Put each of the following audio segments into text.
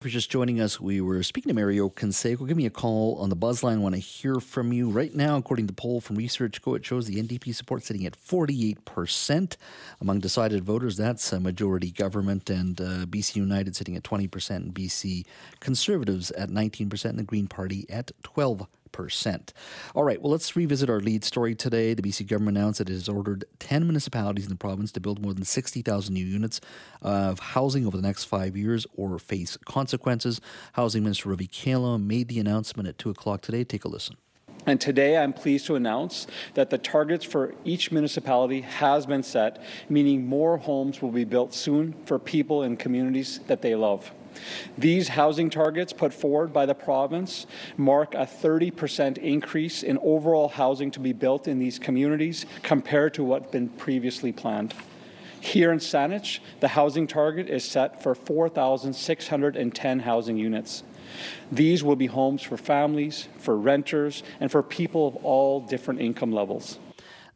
For just joining us, we were speaking to Mario Canseco. Give me a call on the buzz line. I want to hear from you. Right now, according to the poll from Research Co., it shows the NDP support sitting at 48% among decided voters. That's a majority government, and uh, BC United sitting at 20%, and BC Conservatives at 19%, and the Green Party at 12 percent. All right, well, let's revisit our lead story today. The BC government announced that it has ordered 10 municipalities in the province to build more than 60,000 new units of housing over the next five years or face consequences. Housing Minister Ravi Kahlon made the announcement at 2 o'clock today. Take a listen. And today I'm pleased to announce that the targets for each municipality has been set, meaning more homes will be built soon for people in communities that they love. These housing targets put forward by the province mark a 30% increase in overall housing to be built in these communities compared to what had been previously planned. Here in Saanich, the housing target is set for 4,610 housing units. These will be homes for families, for renters, and for people of all different income levels.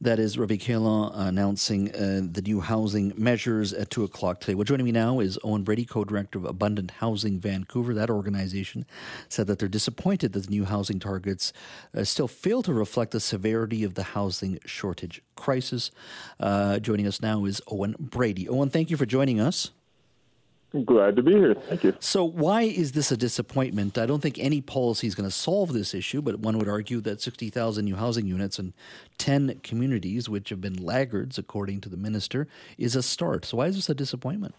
That is Ravi Kahlon announcing uh, the new housing measures at 2 o'clock today. Well, joining me now is Owen Brady, co director of Abundant Housing Vancouver. That organization said that they're disappointed that the new housing targets uh, still fail to reflect the severity of the housing shortage crisis. Uh, joining us now is Owen Brady. Owen, thank you for joining us. Glad to be here. Thank you. So, why is this a disappointment? I don't think any policy is going to solve this issue, but one would argue that 60,000 new housing units in 10 communities, which have been laggards, according to the minister, is a start. So, why is this a disappointment?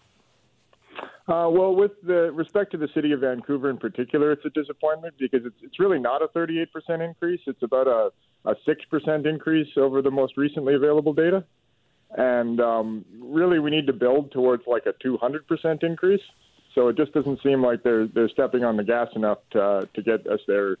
Uh, well, with the respect to the city of Vancouver in particular, it's a disappointment because it's, it's really not a 38% increase. It's about a, a 6% increase over the most recently available data. And um, really, we need to build towards like a 200% increase. So it just doesn't seem like they're they're stepping on the gas enough to to get us there,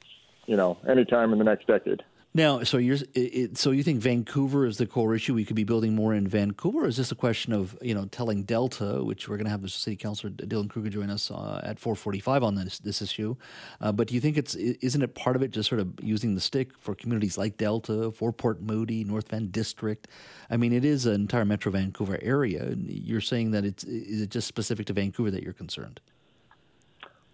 you know, anytime in the next decade. Now, so you're it, so you think Vancouver is the core issue? We could be building more in Vancouver. Or is this a question of you know telling Delta, which we're going to have the city councilor Dylan Kruger join us uh, at 4:45 on this this issue? Uh, but do you think it's isn't it part of it just sort of using the stick for communities like Delta, for Port Moody, North Van District? I mean, it is an entire Metro Vancouver area. You're saying that it's is it just specific to Vancouver that you're concerned?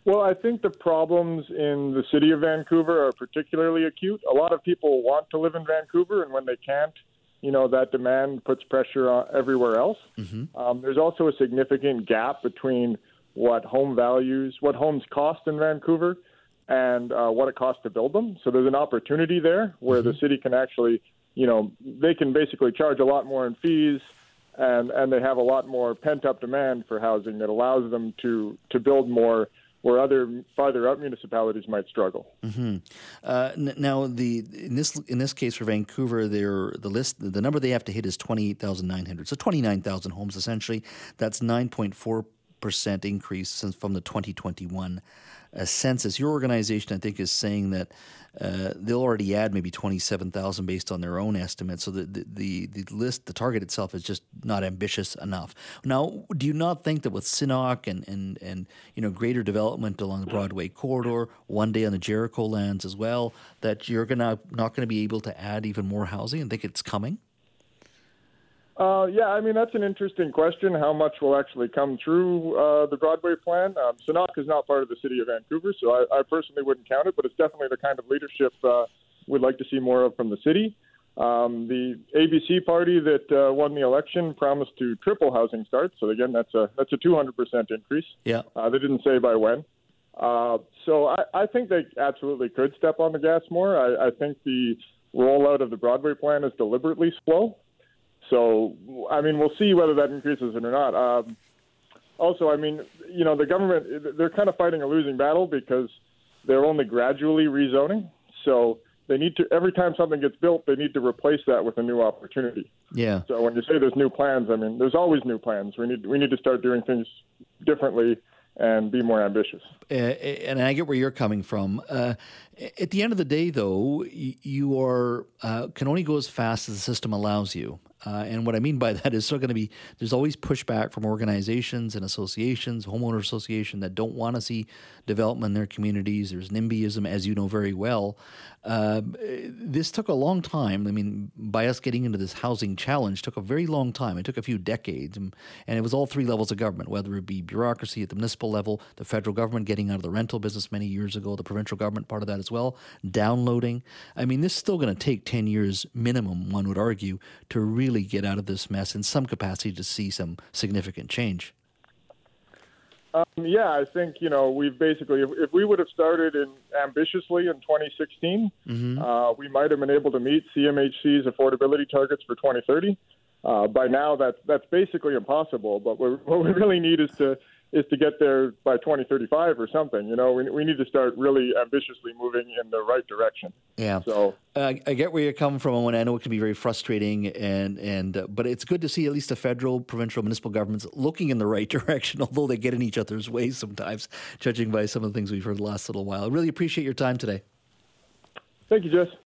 Well, I think the problems in the city of Vancouver are particularly acute. A lot of people want to live in Vancouver, and when they can't, you know, that demand puts pressure on everywhere else. Mm-hmm. Um, there's also a significant gap between what home values, what homes cost in Vancouver, and uh, what it costs to build them. So there's an opportunity there where mm-hmm. the city can actually, you know, they can basically charge a lot more in fees. And, and they have a lot more pent up demand for housing that allows them to, to build more where other farther up municipalities might struggle. Mm-hmm. Uh, n- now, the in this in this case for Vancouver, the list the number they have to hit is twenty eight thousand nine hundred, so twenty nine thousand homes essentially. That's nine point four percent increase since from the twenty twenty one uh, census. Your organization, I think, is saying that uh, they'll already add maybe 27,000 based on their own estimates. So the, the, the, list, the target itself is just not ambitious enough. Now, do you not think that with Senákw and, and, and you know greater development along the Broadway corridor, one day on the Jericho lands as well, that you're gonna not going to be able to add even more housing and think it's coming? Uh, yeah, I mean that's an interesting question. How much will actually come through uh, the Broadway plan? Um, Senákw is not part of the city of Vancouver, so I, I personally wouldn't count it. But it's definitely the kind of leadership uh, we'd like to see more of from the city. Um, the ABC party that uh, won the election promised to triple housing starts. So again, that's a that's a 200 percent increase. Yeah, uh, they didn't say by when. Uh, so I, I think they absolutely could step on the gas more. I, I think the rollout of the Broadway plan is deliberately slow. So, I mean, we'll see whether that increases it or not. Um, also, I mean, you know, the government, they're kind of fighting a losing battle because they're only gradually rezoning. So they need to, every time something gets built, they need to replace that with a new opportunity. Yeah. So when you say there's new plans, I mean, there's always new plans. We need, we need to start doing things differently and be more ambitious. Uh, and I get where you're coming from. Uh, at the end of the day, though, you are uh, can only go as fast as the system allows you. Uh, and what I mean by that is still going to be there's always pushback from organizations and associations, homeowner association that don't want to see development in their communities. There's NIMBYism, as you know very well. Uh, this took a long time. I mean, by us getting into this housing challenge, took a very long time. It took a few decades, and, and it was all three levels of government, whether it be bureaucracy at the municipal level, the federal government getting out of the rental business many years ago, the provincial government part of that as well, downloading. I mean, this is still going to take ten years minimum, one would argue, to really get out of this mess in some capacity to see some significant change. Um, yeah, I think you know we've basically if, if we would have started in ambitiously in 2016, mm-hmm. uh, we might have been able to meet CMHC's affordability targets for 2030. Uh, by now, that's that's basically impossible. But what we really need is to is to get there by 2035 or something. You know, we, we need to start really ambitiously moving in the right direction. Yeah. So uh, I get where you're coming from, and I know it can be very frustrating, and and uh, but it's good to see at least the federal, provincial, municipal governments looking in the right direction, although they get in each other's way sometimes, judging by some of the things we've heard the last little while. I really appreciate your time today. Thank you, Jess.